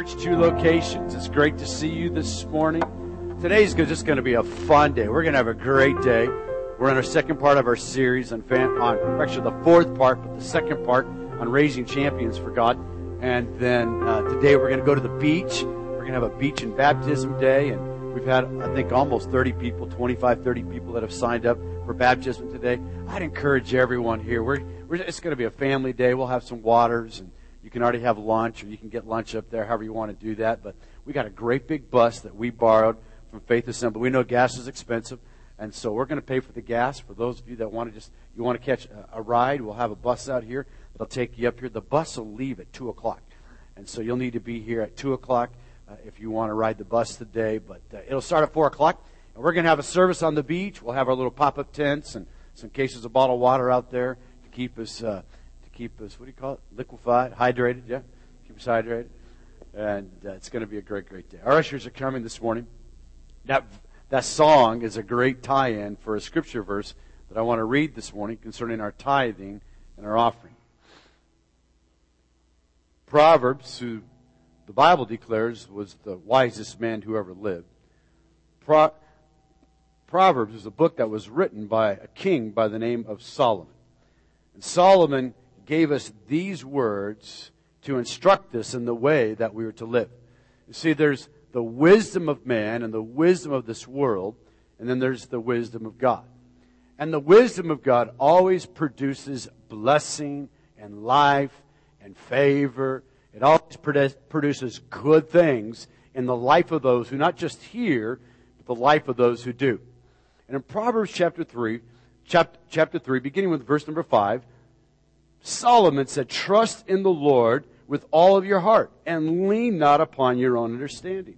Church, two locations. It's great to see you this morning. Today's just going to be a fun day. We're going to have a great day. We're in our second part of our series on, fan, on actually the fourth part, but the second part on raising champions for God. And then uh, today we're going to go to the beach. We're going to have a beach and baptism day. And we've had, I think, almost 30 people, 25, 30 people that have signed up for baptism today. I'd encourage everyone here. We're, we're, it's going to be a family day. We'll have some waters and you can already have lunch, or you can get lunch up there, however you want to do that. But we got a great big bus that we borrowed from Faith Assembly. We know gas is expensive, and so we're going to pay for the gas. For those of you that want to just you want to catch a, ride, we'll have a bus out here that'll take you up here. The bus will leave at two o'clock, and so you'll need to be here at two o'clock uh, if you want to ride the bus today. But uh, it'll start at four o'clock, and we're going to have a service on the beach. We'll have our little pop-up tents and some cases of bottled water out there to keep us. Uh, keep us, what do you call it? Liquefied, hydrated, yeah? Keep us hydrated. And uh, it's going to be a great, great day. Our ushers are coming this morning. That, that song is a great tie in for a scripture verse that I want to read this morning concerning our tithing and our offering. Proverbs, who the Bible declares was the wisest man who ever lived. Pro- Proverbs is a book that was written by a king by the name of Solomon. And Solomon gave us these words to instruct us in the way that we are to live. You see, there's the wisdom of man and the wisdom of this world, and then there's the wisdom of God. And the wisdom of God always produces blessing and life and favor. It always produces good things in the life of those who not just hear, but the life of those who do. And in Proverbs chapter 3, chapter, chapter 3, beginning with verse number 5, Solomon said, Trust in the Lord with all of your heart and lean not upon your own understanding.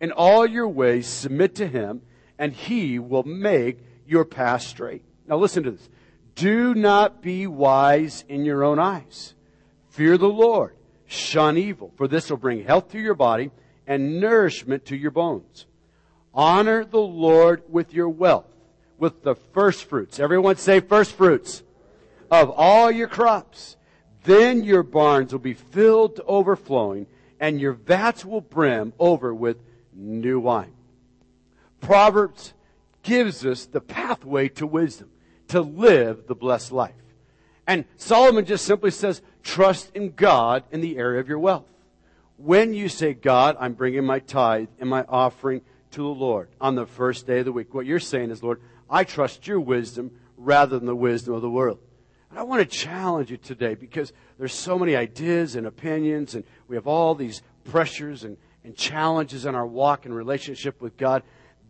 In all your ways, submit to him, and he will make your path straight. Now, listen to this. Do not be wise in your own eyes. Fear the Lord. Shun evil, for this will bring health to your body and nourishment to your bones. Honor the Lord with your wealth, with the first fruits. Everyone say first fruits of all your crops. Then your barns will be filled to overflowing, and your vats will brim over with new wine. Proverbs gives us the pathway to wisdom, to live the blessed life. And Solomon just simply says, trust in God in the area of your wealth. When you say, God, I'm bringing my tithe and my offering to the Lord on the first day of the week, what you're saying is, Lord, I trust your wisdom rather than the wisdom of the world. And I want to challenge you today because there's so many ideas and opinions, and we have all these pressures and, and challenges in our walk and relationship with God.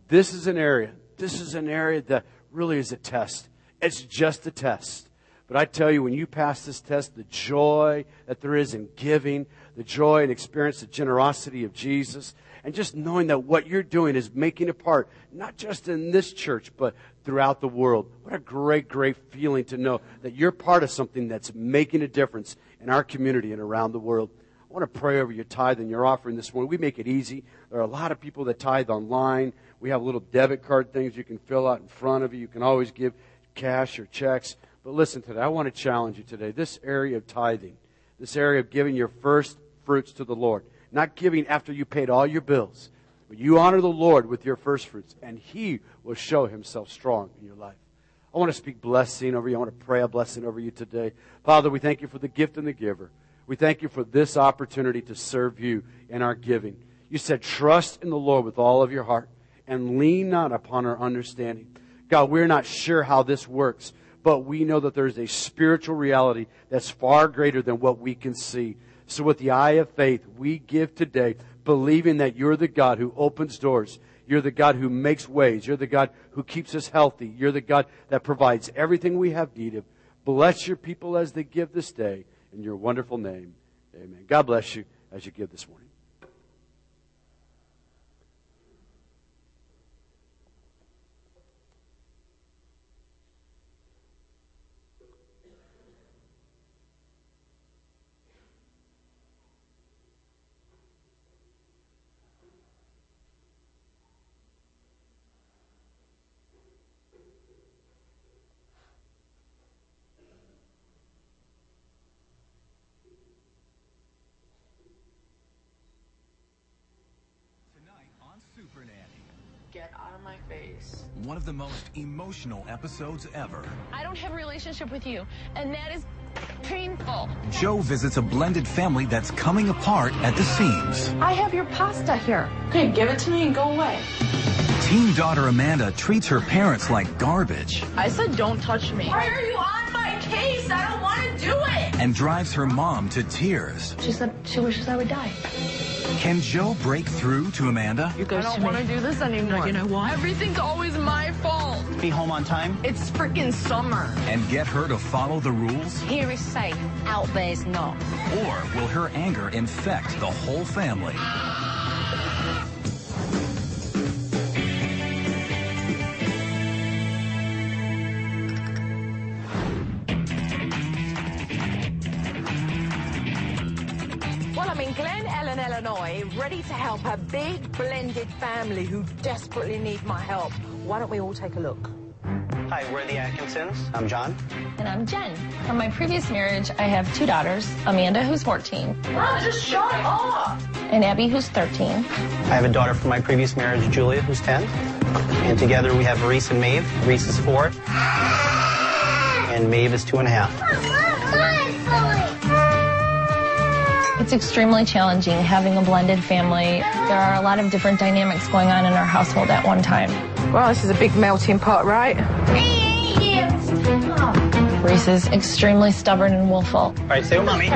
This is an area, this is an area that really is a test. It's just a test. But I tell you, when you pass this test, the joy that there is in giving, the joy and experience the generosity of Jesus, and just knowing that what you're doing is making a part, not just in this church, but throughout the world. What a great, great feeling to know that you're part of something that's making a difference in our community and around the world. I want to pray over your tithe and your offering this morning. We make it easy. There are a lot of people that tithe online. We have little debit card things you can fill out in front of you. You can always give cash or checks. But listen to that. I want to challenge you today. This area of tithing, this area of giving your first fruits to the Lord, not giving after you paid all your bills, but you honor the Lord with your first fruits, and He will show Himself strong in your life. I want to speak blessing over you. I want to pray a blessing over you today. Father, we thank you for the gift and the giver. We thank you for this opportunity to serve you in our giving. You said, trust in the Lord with all of your heart and lean not upon our understanding. God, we're not sure how this works, but we know that there's a spiritual reality that's far greater than what we can see. So with the eye of faith, we give today believing that you're the God who opens doors. You're the God who makes ways. You're the God who keeps us healthy. You're the God that provides everything we have need of. Bless your people as they give this day. In your wonderful name, amen. God bless you as you give this morning. One of the most emotional episodes ever. I don't have a relationship with you, and that is painful. Joe visits a blended family that's coming apart at the seams. I have your pasta here. Okay, give it to me and go away. Teen daughter Amanda treats her parents like garbage I said don't touch me. Why are you on my case? I don't want to do it. and drives her mom to tears. She said she wishes I would die. Can Joe break through to Amanda? you I don't want to do this anymore. You know why? Everything's always my fault. Be home on time? It's freaking summer. And get her to follow the rules? Here is safe, out there is not. Or will her anger infect the whole family? Illinois, ready to help a big blended family who desperately need my help. Why don't we all take a look? Hi, we're the Atkinsons. I'm John. And I'm Jen. From my previous marriage, I have two daughters, Amanda, who's 14, Mom, just shut up. and Abby, who's 13. I have a daughter from my previous marriage, Julia, who's 10. And together we have Reese and Maeve. Reese is four. And Maeve is two and a half. It's extremely challenging having a blended family. There are a lot of different dynamics going on in our household at one time. Well, this is a big melting pot, right? Reese is extremely stubborn and willful. All right, say with mommy.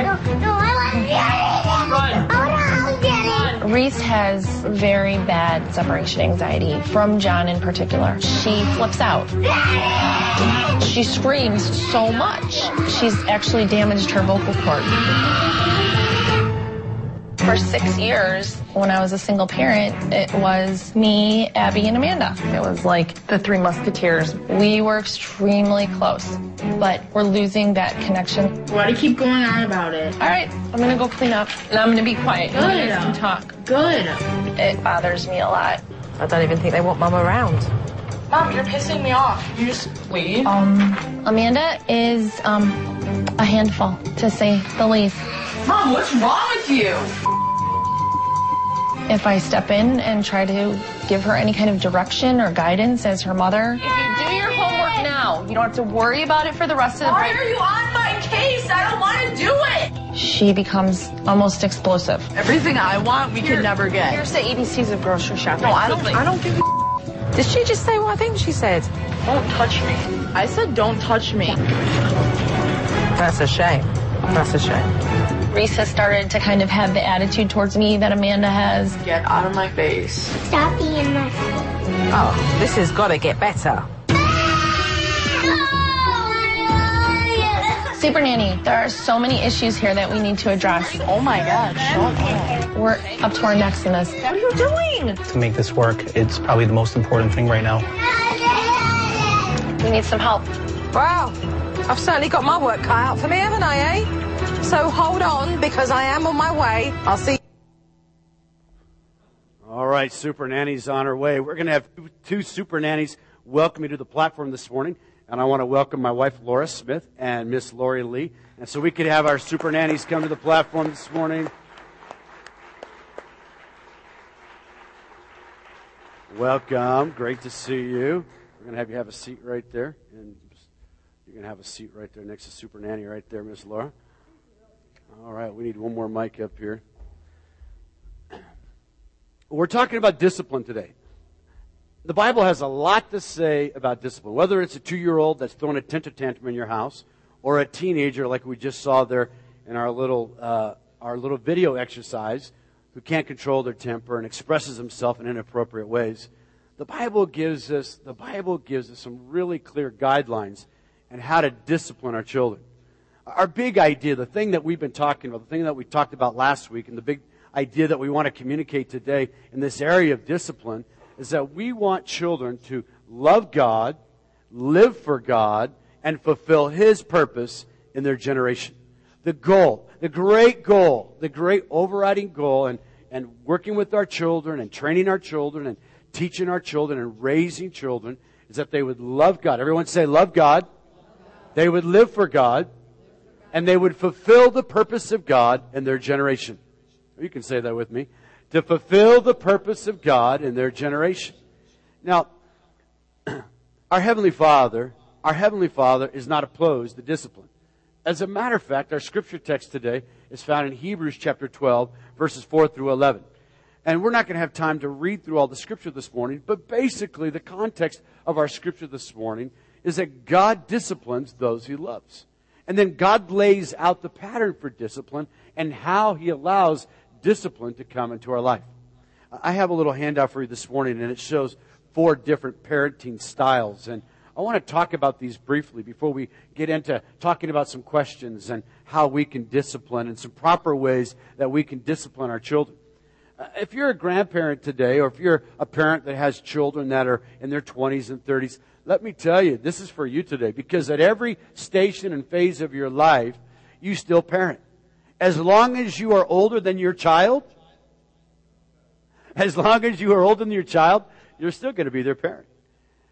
Reese has very bad separation anxiety from John in particular. She flips out. She screams so much. She's actually damaged her vocal cord. For six years, when I was a single parent, it was me, Abby, and Amanda. It was like the three musketeers. We were extremely close, but we're losing that connection. Why do you keep going on about it? All right, I'm gonna go clean up, and I'm gonna be quiet. You guys can talk. Good. It bothers me a lot. I don't even think they want Mum around. Mom, you're pissing me off. You just leave. Um, Amanda is um a handful, to say the least. Mom, what's wrong with you? If I step in and try to give her any kind of direction or guidance as her mother, if you do your homework now, you don't have to worry about it for the rest of the Why break. are you on my case? I don't want to do it. She becomes almost explosive. Everything I want, we can never get. Here's the ABCs of grocery shopping. No, I don't. I don't give a. Did she just say what I think she said? Don't touch me. I said don't touch me. That's a shame. That's a shame. Reese has started to kind of have the attitude towards me that Amanda has. Get out of my face. Stop being my Oh, this has got to get better. Super Nanny, there are so many issues here that we need to address. Oh my God, shut up. We're up to our necks in this. What are you doing? To make this work, it's probably the most important thing right now. We need some help. Wow, I've certainly got my work cut out for me, haven't I, eh? So hold on, because I am on my way. I'll see All right, Super Nanny's on her way. We're going to have two- Super Nannies welcome you to the platform this morning. And I want to welcome my wife, Laura Smith, and Miss Lori Lee. And so we could have our Super Nannies come to the platform this morning. Welcome. Great to see you. We're going to have you have a seat right there. And you're going to have a seat right there next to Super Nanny right there, Miss Laura. All right, we need one more mic up here. We're talking about discipline today. The Bible has a lot to say about discipline, whether it's a two year old that's throwing a temper tantrum in your house or a teenager like we just saw there in our little, uh, our little video exercise who can't control their temper and expresses himself in inappropriate ways. The Bible gives us, the Bible gives us some really clear guidelines on how to discipline our children. Our big idea, the thing that we've been talking about, the thing that we talked about last week, and the big idea that we want to communicate today in this area of discipline is that we want children to love God, live for God, and fulfill His purpose in their generation. The goal, the great goal, the great overriding goal, and, and working with our children and training our children and teaching our children and raising children is that they would love God. Everyone say, love God. They would live for God and they would fulfill the purpose of God in their generation. You can say that with me. to fulfill the purpose of God in their generation. Now, our Heavenly Father, our Heavenly Father is not opposed to discipline. As a matter of fact, our scripture text today is found in Hebrews chapter 12, verses 4 through 11. And we're not going to have time to read through all the scripture this morning, but basically the context of our scripture this morning is that God disciplines those he loves. And then God lays out the pattern for discipline and how he allows discipline to come into our life. I have a little handout for you this morning and it shows four different parenting styles. And I want to talk about these briefly before we get into talking about some questions and how we can discipline and some proper ways that we can discipline our children. Uh, if you're a grandparent today, or if you're a parent that has children that are in their 20s and 30s, let me tell you, this is for you today because at every station and phase of your life, you still parent. As long as you are older than your child, as long as you are older than your child, you're still going to be their parent.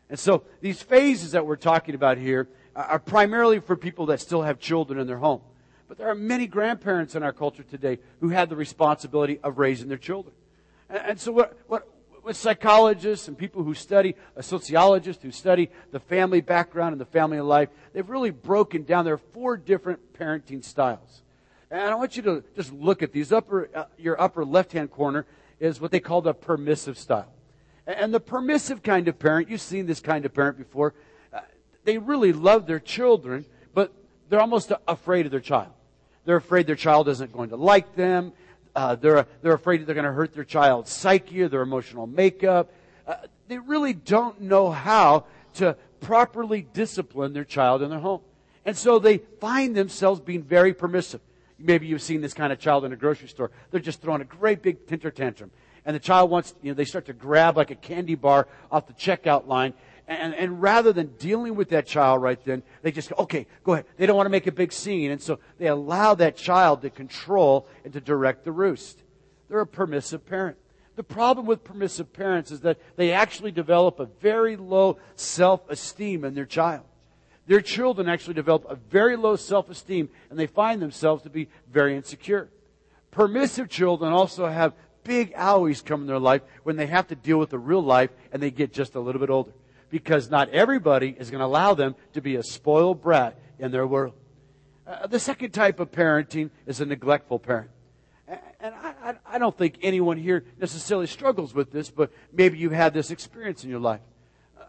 And so these phases that we're talking about here are primarily for people that still have children in their home. But there are many grandparents in our culture today who have the responsibility of raising their children. And, so what, what, what psychologists and people who study, a sociologist who study the family background and the family life, they've really broken down. There are four different parenting styles. And I want you to just look at these. Upper, uh, your upper left-hand corner is what they call the permissive style. And the permissive kind of parent, you've seen this kind of parent before, uh, they really love their children, but they're almost afraid of their child. They're afraid their child isn't going to like them. Uh, they're, they're afraid they're going to hurt their child's psyche their emotional makeup. Uh, they really don't know how to properly discipline their child in their home. And so they find themselves being very permissive. Maybe you've seen this kind of child in a grocery store. They're just throwing a great big tinter tantrum. And the child wants, you know, they start to grab like a candy bar off the checkout line and, and rather than dealing with that child right then, they just go, okay, go ahead. They don't want to make a big scene. And so they allow that child to control and to direct the roost. They're a permissive parent. The problem with permissive parents is that they actually develop a very low self-esteem in their child. Their children actually develop a very low self-esteem and they find themselves to be very insecure. Permissive children also have big owies come in their life when they have to deal with the real life and they get just a little bit older because not everybody is going to allow them to be a spoiled brat in their world. Uh, the second type of parenting is a neglectful parent. And I, I, don't think anyone here necessarily struggles with this, but maybe you've had this experience in your life.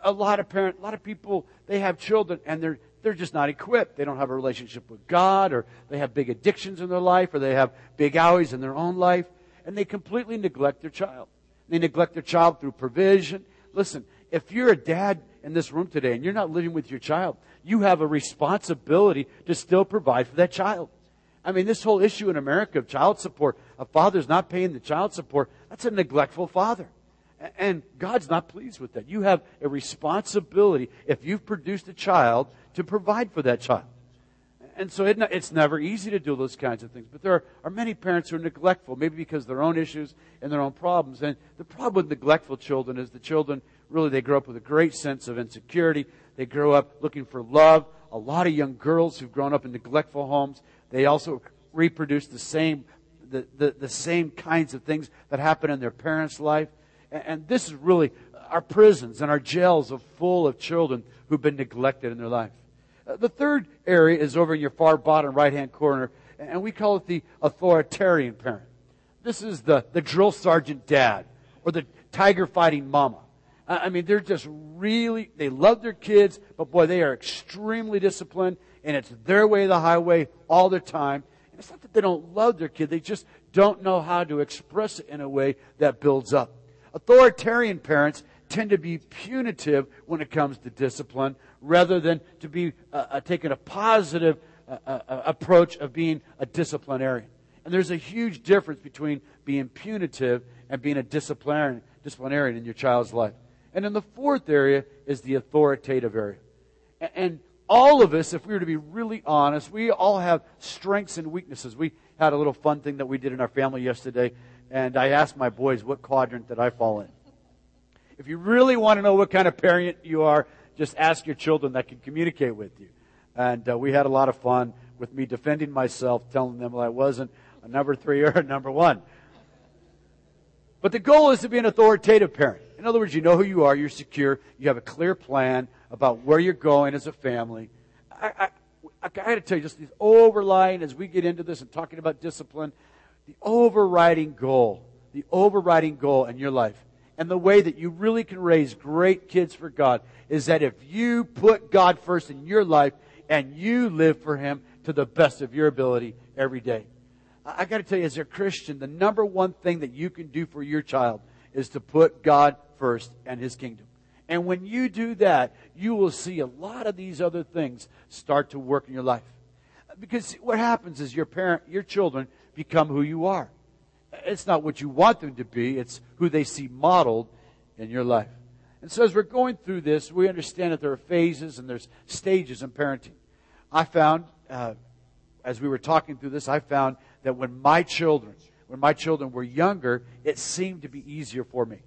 A lot of parents, a lot of people, they have children and they're, they're just not equipped. They don't have a relationship with God, or they have big addictions in their life, or they have big owies in their own life, and they completely neglect their child. They neglect their child through provision. Listen, if you're a dad in this room today and you're not living with your child, you have a responsibility to still provide for that child. I mean, this whole issue in America of child support, a father's not paying the child support, that's a neglectful father. And God's not pleased with that. You have a responsibility, if you've produced a child, to provide for that child. And so it, it's never easy to do those kinds of things. But there are, are many parents who are neglectful, maybe because of their own issues and their own problems. And the problem with neglectful children is the children really they grow up with a great sense of insecurity. They grow up looking for love. A lot of young girls who've grown up in neglectful homes, they also reproduce the same the, the, the same kinds of things that happen in their parents' life. And, and this is really our prisons and our jails are full of children who've been neglected in their life. Uh, the third area is over in your far bottom right hand corner, and we call it the authoritarian parent. This is the, the drill sergeant dad or the tiger fighting mama. I mean, they're just really, they love their kids, but boy, they are extremely disciplined, and it's their way of the highway all the time. And it's not that they don't love their kid, they just don't know how to express it in a way that builds up. Authoritarian parents tend to be punitive when it comes to discipline rather than to be uh, uh, taking a positive uh, uh, uh approach of being a disciplinarian. And there's a huge difference between being punitive and being a disciplinarian, disciplinarian in your child's life. And then the fourth area is the authoritative area. And all of us, if we were to be really honest, we all have strengths and weaknesses. We had a little fun thing that we did in our family yesterday, and I asked my boys what quadrant did I fall in. If you really want to know what kind of parent you are, just ask your children that can communicate with you. And uh, we had a lot of fun with me defending myself, telling them I wasn't a number three or a number one. But the goal is to be an authoritative parent. In other words, you know who you are, you're secure, you have a clear plan about where you're going as a family. I, I, I got to tell you, just these overlying, as we get into this and talking about discipline, the overriding goal, the overriding goal in your life, and the way that you really can raise great kids for God is that if you put God first in your life and you live for Him to the best of your ability every day. I got to tell you, as a Christian, the number one thing that you can do for your child is to put God first and His kingdom. And when you do that, you will see a lot of these other things start to work in your life. Because what happens is your parent, your children become who you are. It's not what you want them to be, it's who they see modeled in your life. And so as we're going through this, we understand that there are phases and there's stages in parenting. I found, uh, as we were talking through this, I found that when my children, when my children were younger, it seemed to be easier for me.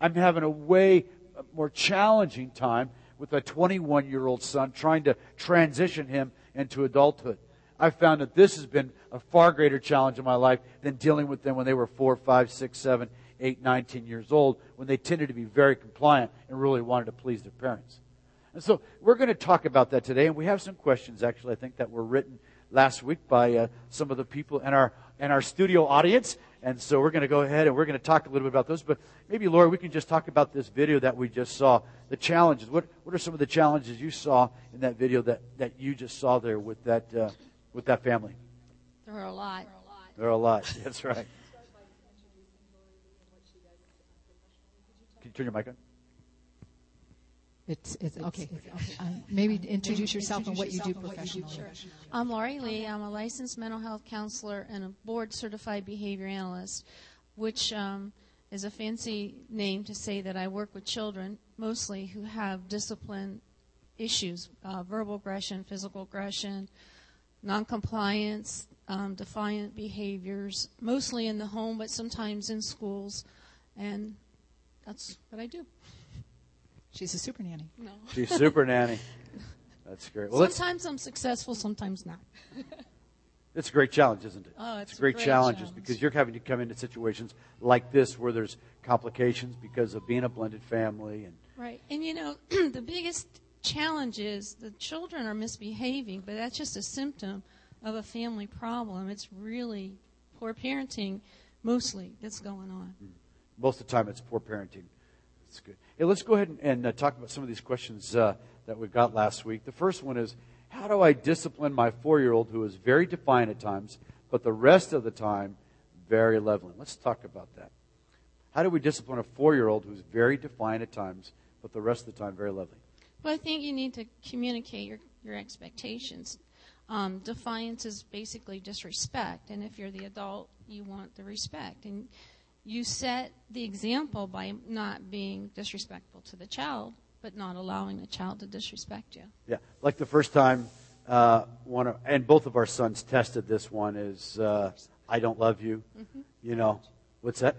I'm having a way more challenging time with a 21 year old son trying to transition him into adulthood. I found that this has been a far greater challenge in my life than dealing with them when they were four, five, six, seven, eight, nine, ten years old, when they tended to be very compliant and really wanted to please their parents. And so we're going to talk about that today, and we have some questions actually, I think, that were written last week by uh, some of the people in our in our studio audience. And so we're going to go ahead and we're going to talk a little bit about those. But maybe, Laura, we can just talk about this video that we just saw. The challenges. What what are some of the challenges you saw in that video that, that you just saw there with that uh, with that family? There are a lot. There are a lot. That's right. Can you turn your mic on? It's, it's okay. Um, maybe introduce yourself and what you do professionally. Sure. I'm Laurie Lee. I'm a licensed mental health counselor and a board certified behavior analyst, which um, is a fancy name to say that I work with children mostly who have discipline issues uh, verbal aggression, physical aggression, noncompliance, um, defiant behaviors, mostly in the home, but sometimes in schools. And that's what I do. She's a super nanny. No. She's super nanny. That's great. Well, sometimes I'm successful, sometimes not. It's a great challenge, isn't it? Oh, it's, a great, great challenge, challenge because you're having to come into situations like this where there's complications because of being a blended family and Right. And you know, the biggest challenge is the children are misbehaving, but that's just a symptom of a family problem. It's really poor parenting mostly that's going on. Hmm. most of the time it's poor parenting. It's good. Hey, let's go ahead and, and uh, talk about some of these questions uh, that we got last week. The first one is, how do I discipline my four-year-old who is very defiant at times, but the rest of the time very loving? Let's talk about that. How do we discipline a four-year-old who's very defiant at times, but the rest of the time very lovely? Well, I think you need to communicate your, your expectations. Um, defiance is basically disrespect, and if you're the adult, you want the respect. And you set the example by not being disrespectful to the child, but not allowing the child to disrespect you. Yeah, like the first time uh, one of, and both of our sons tested this one is uh, I don't love you. Mm-hmm. You know, what's that?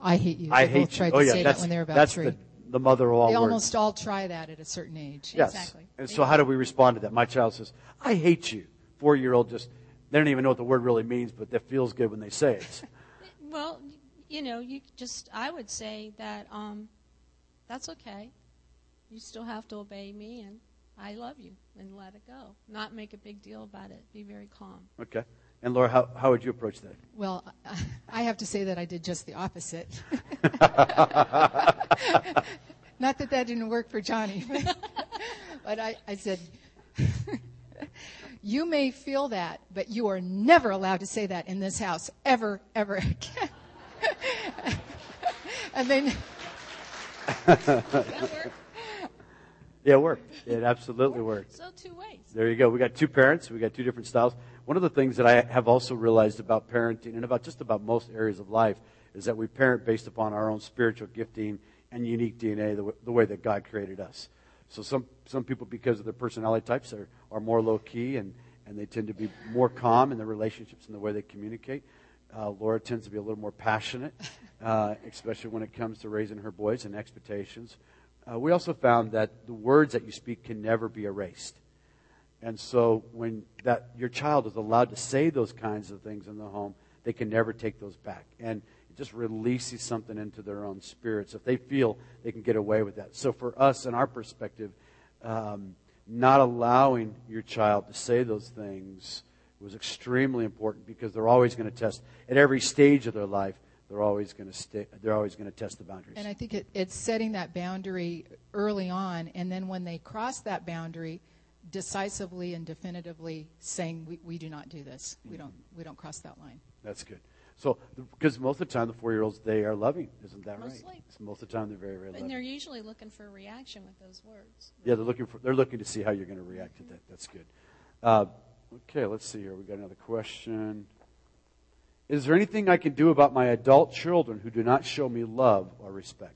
I hate you. I they hate both tried you. to Oh yeah, say that's that when they were about that's three. the the mother of all they words. almost all try that at a certain age. yes. Exactly. And so how do we respond to that? My child says, "I hate you." Four year old just they don't even know what the word really means, but that feels good when they say it. Well, you know, you just I would say that um, that's okay. You still have to obey me, and I love you, and let it go. Not make a big deal about it. Be very calm. okay. And Laura, how how would you approach that? Well, I have to say that I did just the opposite. Not that that didn't work for Johnny, but, but I, I said, You may feel that, but you are never allowed to say that in this house, ever, ever again. and then, Yeah, it worked. It absolutely worked. So two ways. There you go. We got two parents. We got two different styles. One of the things that I have also realized about parenting and about just about most areas of life is that we parent based upon our own spiritual gifting and unique DNA, the, w- the way that God created us. So some some people, because of their personality types, are, are more low key and, and they tend to be more calm in their relationships and the way they communicate. Uh, Laura tends to be a little more passionate, uh, especially when it comes to raising her boys and expectations. Uh, we also found that the words that you speak can never be erased. And so when that your child is allowed to say those kinds of things in the home, they can never take those back. And it just releases something into their own spirits if they feel they can get away with that. So for us, in our perspective, um, not allowing your child to say those things was extremely important because they're always going to test at every stage of their life. They're always going to stay, They're always going to test the boundaries. And I think it, it's setting that boundary early on, and then when they cross that boundary, decisively and definitively saying, "We, we do not do this. We don't we don't cross that line." That's good. So, because most of the time the four-year-olds they are loving, isn't that Mostly. right? So most of the time they're very, very And they're usually looking for a reaction with those words. Yeah, they're looking for they're looking to see how you're going to react to that. That's good. Uh, okay, let's see here. We got another question. Is there anything I can do about my adult children who do not show me love or respect?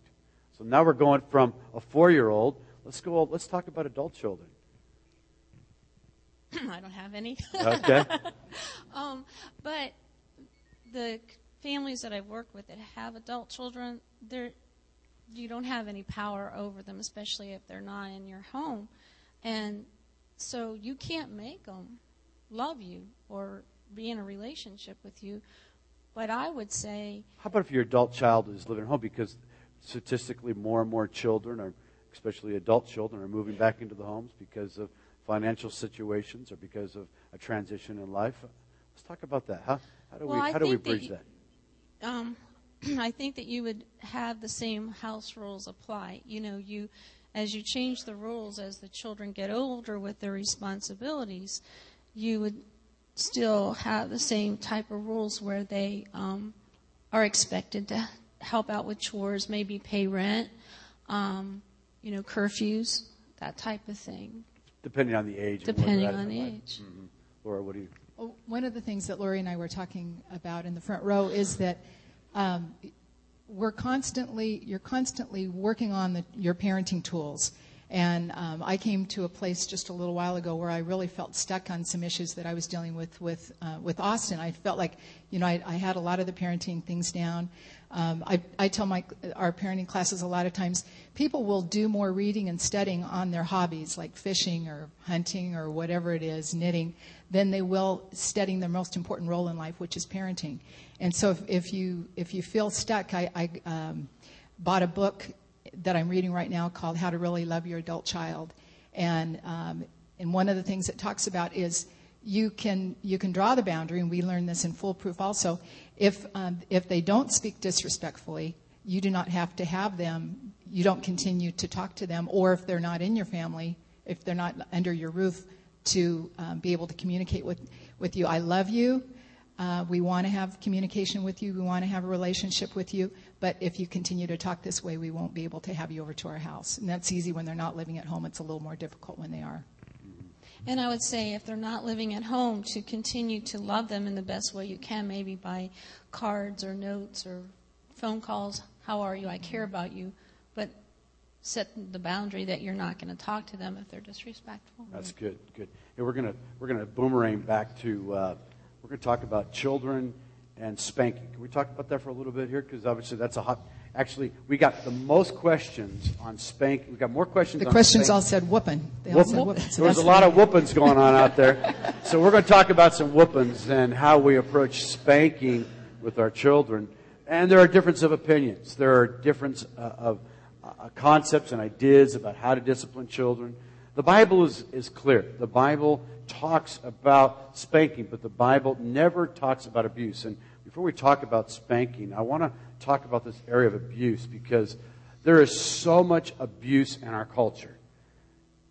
So now we're going from a four-year-old. Let's go. Let's talk about adult children. I don't have any. Okay. um, but the families that I've worked with that have adult children, they're you don't have any power over them, especially if they're not in your home, and so you can't make them love you or be in a relationship with you. But I would say, How about if your adult child is living at home? Because statistically, more and more children, are, especially adult children, are moving back into the homes because of financial situations or because of a transition in life. Let's talk about that. How, how do Well, we how do we think that bridge that? um, I think that you would have the same house rules apply. You know, you as you change the rules as the children get older with their responsibilities, you would still have the same type of rules where they um, are expected to help out with chores, maybe pay rent, um, you know, curfews, that type of thing. Depending on the age. and where they're Depending on the their life. age. Mhm. Laura, what do you? Well, One of the things that Lori and I were talking about in the front row is that um, we're constantly, you're constantly working on the, your parenting tools. And um, I came to a place just a little while ago where I really felt stuck on some issues that I was dealing with with uh, with Austin. I felt like, you know, I, I had a lot of the parenting things down. Um, I, I tell my our parenting classes a lot of times people will do more reading and studying on their hobbies like fishing or hunting or whatever it is, knitting, than they will studying their most important role in life, which is parenting. And so if, if you if you feel stuck, I, I um, bought a book that I'm reading right now called How to Really Love Your Adult Child, and um, and one of the things it talks about is you can you can draw the boundary, and we learn this in Foolproof also. If um, if they don't speak disrespectfully, you do not have to have them. You don't continue to talk to them, or if they're not in your family, if they're not under your roof, to um, be able to communicate with with you. I love you. Uh, we want to have communication with you. We want to have a relationship with you. But if you continue to talk this way, we won't be able to have you over to our house. And that's easy when they're not living at home. It's a little more difficult when they are. And I would say if they're not living at home, to continue to love them in the best way you can, maybe by cards or notes or phone calls. How are you? I care about you. But set the boundary that you're not going to talk to them if they're disrespectful. That's good. Good. And we're gonna we're gonna boomerang back to uh, we're gonna talk about children and spanking. Can we talk about that for a little bit here? Because obviously that's a hot. Actually, we got the most questions on spanking. We got more questions. The on questions spanking. all said whooping. They all said whooping. So There was a lot of whoopings going on out there. So we're going to talk about some whoopings and how we approach spanking with our children. And there are differences of opinions. There are differences uh, of uh, concepts and ideas about how to discipline children. The Bible is, is clear. The Bible talks about spanking, but the Bible never talks about abuse. And before we talk about spanking, I want to talk about this area of abuse because there is so much abuse in our culture.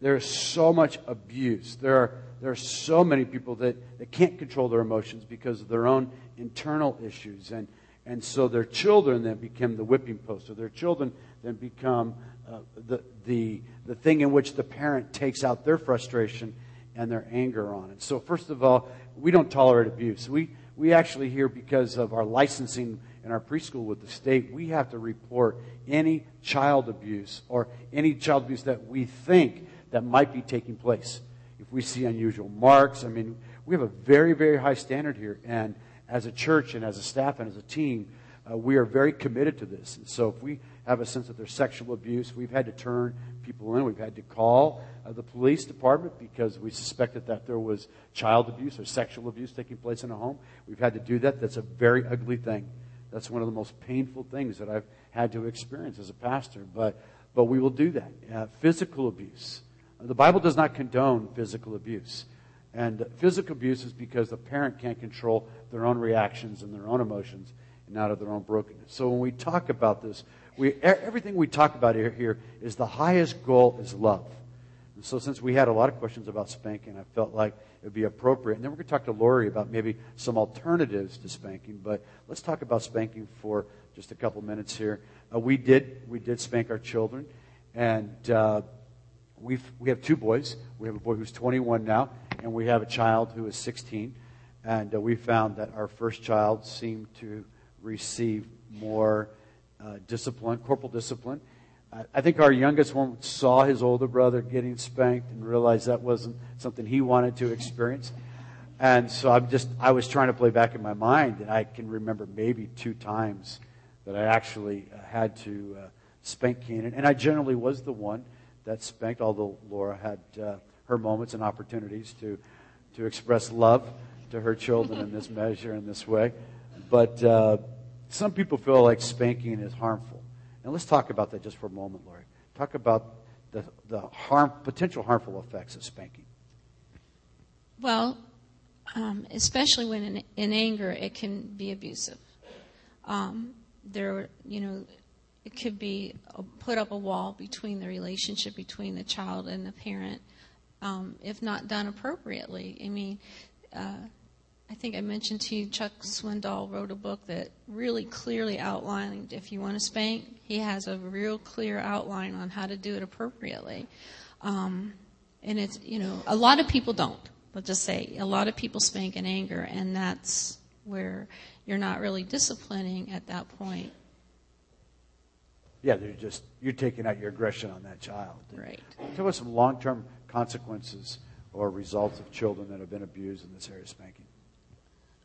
There is so much abuse. There are, there are so many people that, that can't control their emotions because of their own internal issues. And, and so their children then become the whipping post, or their children then become uh, the, the, the thing in which the parent takes out their frustration and their anger on it. So, first of all, we don't tolerate abuse. We, we actually here, because of our licensing in our preschool with the state, we have to report any child abuse or any child abuse that we think that might be taking place. If we see unusual marks, I mean, we have a very, very high standard here. And as a church and as a staff and as a team, uh, we are very committed to this. And so if we have a sense that there's sexual abuse, we've had to turn people in. We've had to call uh, the police department because we suspected that there was child abuse or sexual abuse taking place in a home. We've had to do that. That's a very ugly thing. That's one of the most painful things that I've had to experience as a pastor. But, but we will do that. Uh, physical abuse. The Bible does not condone physical abuse. And physical abuse is because the parent can't control their own reactions and their own emotions and out of their own brokenness. So when we talk about this, we, everything we talk about here, here is the highest goal is love. And so since we had a lot of questions about spanking, I felt like it would be appropriate. And then we're going to talk to Lori about maybe some alternatives to spanking. But let's talk about spanking for just a couple minutes here. Uh, we did we did spank our children, and uh, we we have two boys. We have a boy who's 21 now, and we have a child who is 16. And uh, we found that our first child seemed to receive more uh, discipline, corporal discipline. I think our youngest one saw his older brother getting spanked and realized that wasn't something he wanted to experience. And so I'm just, I was trying to play back in my mind, and I can remember maybe two times that I actually uh, had to uh, spank Keenan. And I generally was the one that spanked, although Laura had uh, her moments and opportunities to, to express love to her children in this measure, in this way. But uh, some people feel like spanking is harmful. And let's talk about that just for a moment, Lori. Talk about the, the harm, potential harmful effects of spanking. Well, um, especially when in, in, anger, it can be abusive. Um, there, you know, it could be a, put up a wall between the relationship between the child and the parent, um, if not done appropriately. I mean, uh, I think I mentioned to you Chuck Swindoll wrote a book that really clearly outlined if you want to spank, he has a real clear outline on how to do it appropriately. Um, and it's, you know, a lot of people don't. Let's just say a lot of people spank in anger, and that's where you're not really disciplining at that point. Yeah, they're just you're taking out your aggression on that child. Right. Tell us some long-term consequences or results of children that have been abused in this area of spanking.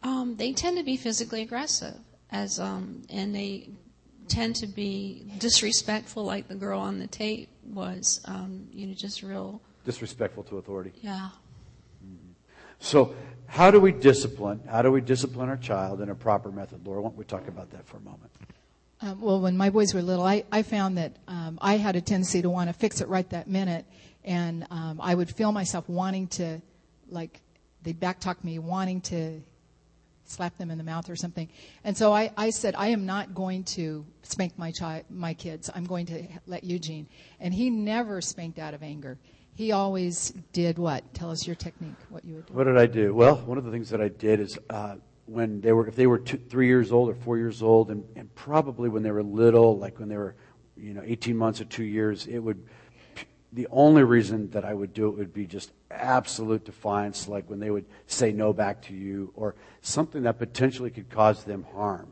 Um, they tend to be physically aggressive, as um, and they tend to be disrespectful, like the girl on the tape was. Um, you know, just real disrespectful to authority. Yeah. Mm-hmm. So, how do we discipline? How do we discipline our child in a proper method, Laura? Why don't we talk about that for a moment? Um, well, when my boys were little, I, I found that um, I had a tendency to want to fix it right that minute, and um, I would feel myself wanting to, like, they'd backtalk me, wanting to slap them in the mouth or something. And so I, I said, I am not going to spank my child, my kids. I'm going to let Eugene. And he never spanked out of anger. He always did what? Tell us your technique. What you would do. What did I do? Well, one of the things that I did is uh, when they were, if they were two, three years old or four years old, and, and probably when they were little, like when they were, you know, 18 months or two years, it would the only reason that I would do it would be just absolute defiance, like when they would say no back to you, or something that potentially could cause them harm.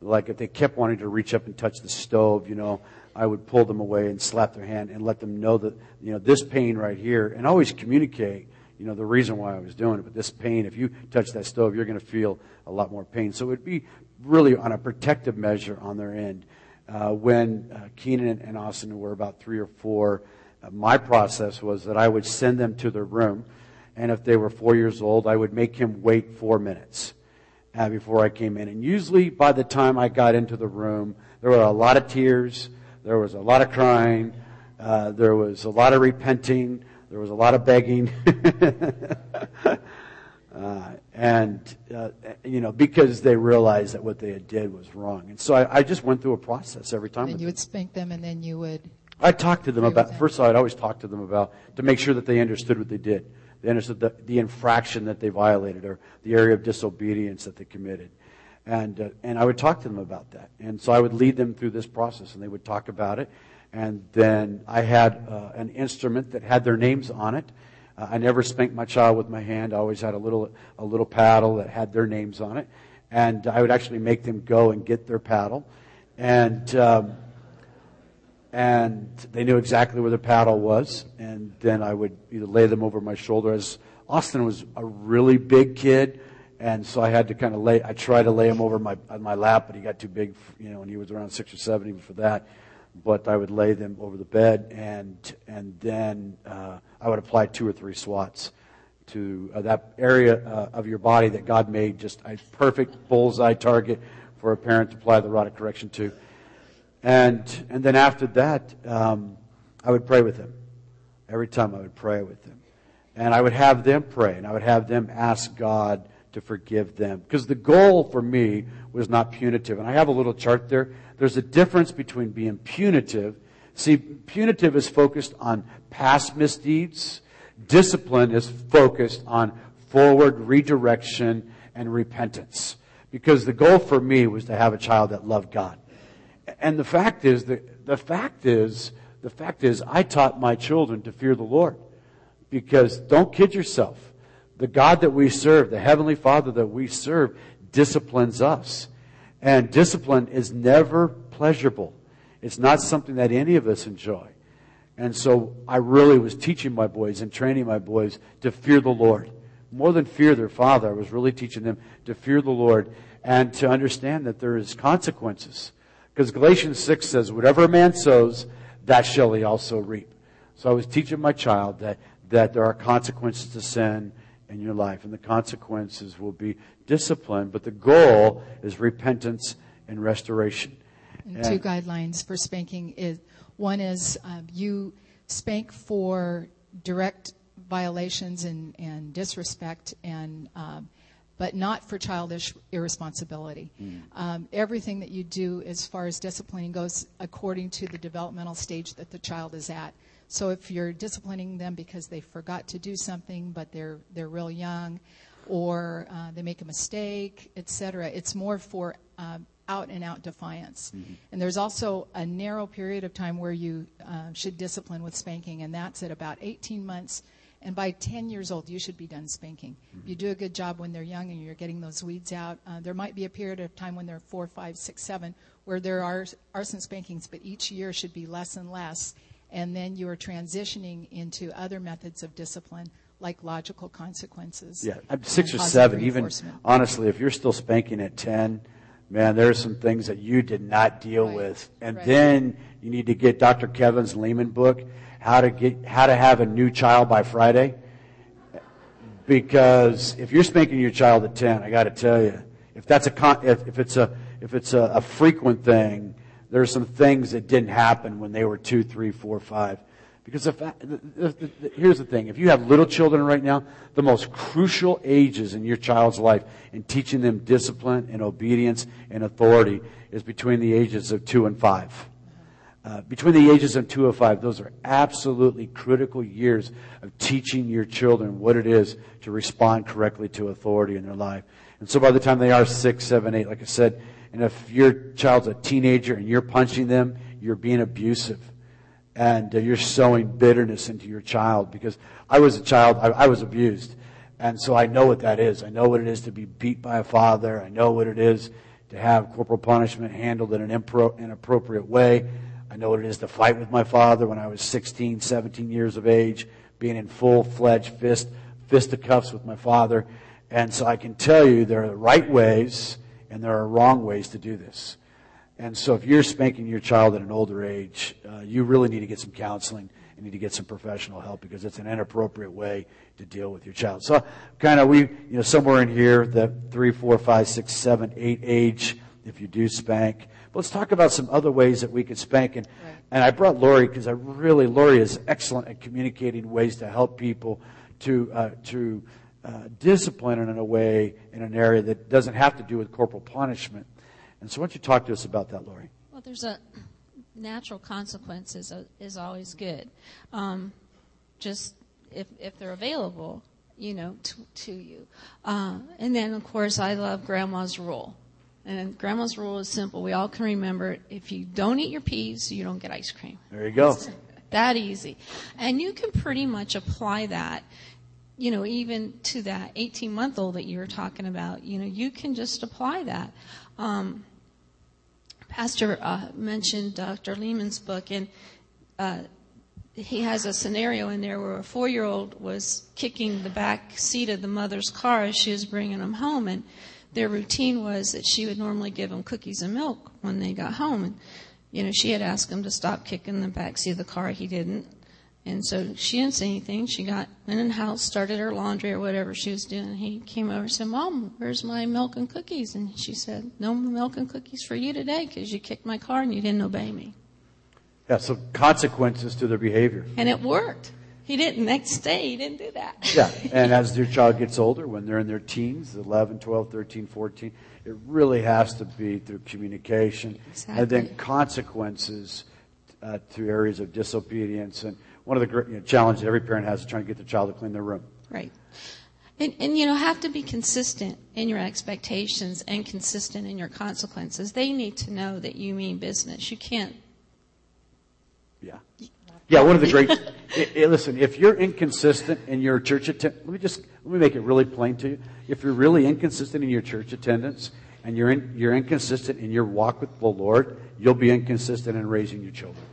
Like if they kept wanting to reach up and touch the stove, you know, I would pull them away and slap their hand and let them know that, you know, this pain right here, and always communicate, you know, the reason why I was doing it. But this pain, if you touch that stove, you're going to feel a lot more pain. So it would be really on a protective measure on their end. Uh, when uh, Keenan and Austin were about three or four, my process was that I would send them to their room, and if they were four years old, I would make him wait four minutes uh, before I came in. And usually, by the time I got into the room, there were a lot of tears, there was a lot of crying, uh, there was a lot of repenting, there was a lot of begging. uh, and, uh, you know, because they realized that what they had did was wrong. And so I, I just went through a process every time. And you would spank them, and then you would I talked to them about, first of all, I'd always talk to them about, to make sure that they understood what they did. They understood the, the infraction that they violated or the area of disobedience that they committed. And, uh, and I would talk to them about that. And so I would lead them through this process and they would talk about it. And then I had uh, an instrument that had their names on it. Uh, I never spanked my child with my hand. I always had a little, a little paddle that had their names on it. And I would actually make them go and get their paddle. And, um, and they knew exactly where the paddle was. And then I would either lay them over my shoulder. As Austin was a really big kid, and so I had to kind of lay. I tried to lay him over my on my lap, but he got too big, you know, and he was around six or seven even for that. But I would lay them over the bed, and and then uh, I would apply two or three swats to uh, that area uh, of your body that God made just a perfect bullseye target for a parent to apply the rod of correction to. And, and then after that, um, I would pray with them. Every time I would pray with them. And I would have them pray, and I would have them ask God to forgive them. Because the goal for me was not punitive. And I have a little chart there. There's a difference between being punitive. See, punitive is focused on past misdeeds. Discipline is focused on forward redirection and repentance. Because the goal for me was to have a child that loved God. And the fact is, the, fact is, the fact is, I taught my children to fear the Lord. Because don't kid yourself. The God that we serve, the Heavenly Father that we serve, disciplines us. And discipline is never pleasurable. It's not something that any of us enjoy. And so I really was teaching my boys and training my boys to fear the Lord. More than fear their father, I was really teaching them to fear the Lord and to understand that there is consequences. Because Galatians 6 says, whatever a man sows, that shall he also reap. So I was teaching my child that, that there are consequences to sin in your life, and the consequences will be discipline, but the goal is repentance and restoration. And two guidelines for spanking is one is um, you spank for direct violations and, and disrespect and um, but not for childish irresponsibility. Mm. Um, everything that you do as far as disciplining goes according to the developmental stage that the child is at. So if you're disciplining them because they forgot to do something, but they're they're real young, or uh, they make a mistake, etc., it's more for um, out and out defiance. Mm-hmm. And there's also a narrow period of time where you uh, should discipline with spanking, and that's at about 18 months and by 10 years old, you should be done spanking. Mm-hmm. If you do a good job when they're young and you're getting those weeds out, uh, there might be a period of time when they're four, five, six, seven, where there are, are some spankings, but each year should be less and less. And then you are transitioning into other methods of discipline, like logical consequences. Yeah, six or seven. Even honestly, if you're still spanking at 10, man, there are some things that you did not deal right. with. And right. then you need to get Dr. Kevin's Leman book how to get how to have a new child by Friday. Because if you're spanking your child at ten, I got to tell you, if that's a con- if, if it's a if it's a, a frequent thing, there are some things that didn't happen when they were two, three, four, five. Because if, here's the thing: if you have little children right now, the most crucial ages in your child's life in teaching them discipline and obedience and authority is between the ages of two and five. Uh, between the ages of 2 and 5, those are absolutely critical years of teaching your children what it is to respond correctly to authority in their life. And so by the time they are 6, 7, 8, like I said, and if your child's a teenager and you're punching them, you're being abusive. And uh, you're sowing bitterness into your child because I was a child, I, I was abused. And so I know what that is. I know what it is to be beat by a father. I know what it is to have corporal punishment handled in an impro- inappropriate way. I know what it is to fight with my father when I was 16, 17 years of age, being in full fledged fist, fisticuffs with my father. And so I can tell you there are right ways and there are wrong ways to do this. And so if you're spanking your child at an older age, uh, you really need to get some counseling and need to get some professional help because it's an inappropriate way to deal with your child. So kind of we, you know, somewhere in here, the three, four, five, six, seven, eight age, if you do spank, but let's talk about some other ways that we could spank. And, right. and I brought Lori because I really, Lori is excellent at communicating ways to help people to, uh, to uh, discipline in a way, in an area that doesn't have to do with corporal punishment. And so why don't you talk to us about that, Lori? Well, there's a natural consequences is always good. Um, just if, if they're available, you know, to, to you. Uh, and then, of course, I love Grandma's rule. And grandma's rule is simple. We all can remember it. If you don't eat your peas, you don't get ice cream. There you go. It's that easy. And you can pretty much apply that, you know, even to that 18 month old that you were talking about. You know, you can just apply that. Um, Pastor uh, mentioned Dr. Leman's book, and uh, he has a scenario in there where a four year old was kicking the back seat of the mother's car as she was bringing him home. And their routine was that she would normally give them cookies and milk when they got home. And, you know, she had asked him to stop kicking the backseat of the car. He didn't. And so she didn't say anything. She got in the house, started her laundry or whatever she was doing. He came over and said, Mom, where's my milk and cookies? And she said, No milk and cookies for you today because you kicked my car and you didn't obey me. Yeah, so consequences to their behavior. And it worked. He didn't. Next day, he didn't do that. Yeah, and as your child gets older, when they're in their teens, 11, 12, 13, 14, it really has to be through communication Exactly. and then consequences uh, to areas of disobedience. And one of the great you know, challenges every parent has is trying to get their child to clean their room. Right. And, and you know, have to be consistent in your expectations and consistent in your consequences. They need to know that you mean business. You can't. Yeah. One of the great. i i listen, if you're inconsistent in your church attendance, let me just let me make it really plain to you. If you're really inconsistent in your church attendance and you're in, you're inconsistent in your walk with the Lord, you'll be inconsistent in raising your children.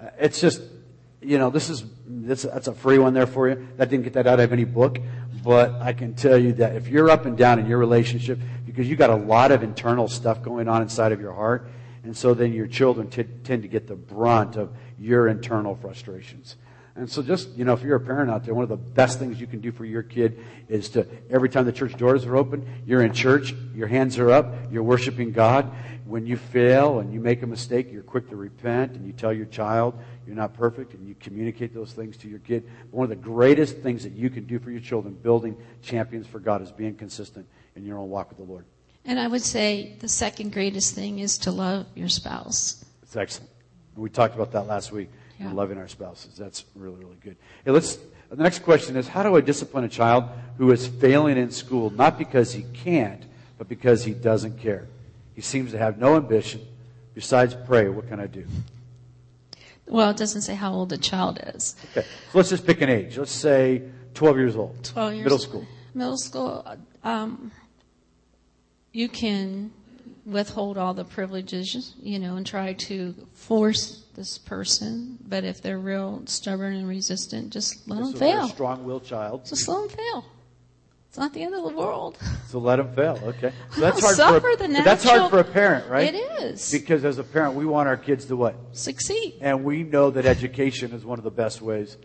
Uh, it's just, you know, this is this, that's a free one there for you. That didn't get that out of any book, but I can tell you that if you're up and down in your relationship, because you got a lot of internal stuff going on inside of your heart, and so then your children t- tend to get the brunt of your internal frustrations. And so just, you know, if you're a parent out there, one of the best things you can do for your kid is to, every time the church doors are open, you're in church, your hands are up, you're worshiping God. When you fail and you make a mistake, you're quick to repent and you tell your child you're not perfect and you communicate those things to your kid. But one of the greatest things that you can do for your children, building champions for God, is being consistent in your own walk with the Lord. And I would say the second greatest thing is to love your spouse. It's excellent. We talked about that last week. Yeah. Loving our spouses. That's really, really good. Hey, let's. The next question is: How do I discipline a child who is failing in school, not because he can't, but because he doesn't care? He seems to have no ambition. Besides pray, what can I do? Well, it doesn't say how old the child is. Okay, so let's just pick an age. Let's say 12 years old. 12 years Middle school. Middle school, um, you can withhold all the privileges, you know, and try to force this person. But if they're real stubborn and resistant, just let them fail. strong-willed child. Just let them fail. It's not the end of the world. So let them fail. Okay. So that's hard suffer for a, the but that's hard for a parent, right? It is. Because as a parent, we want our kids to what? Succeed. And we know that education is one of the best ways.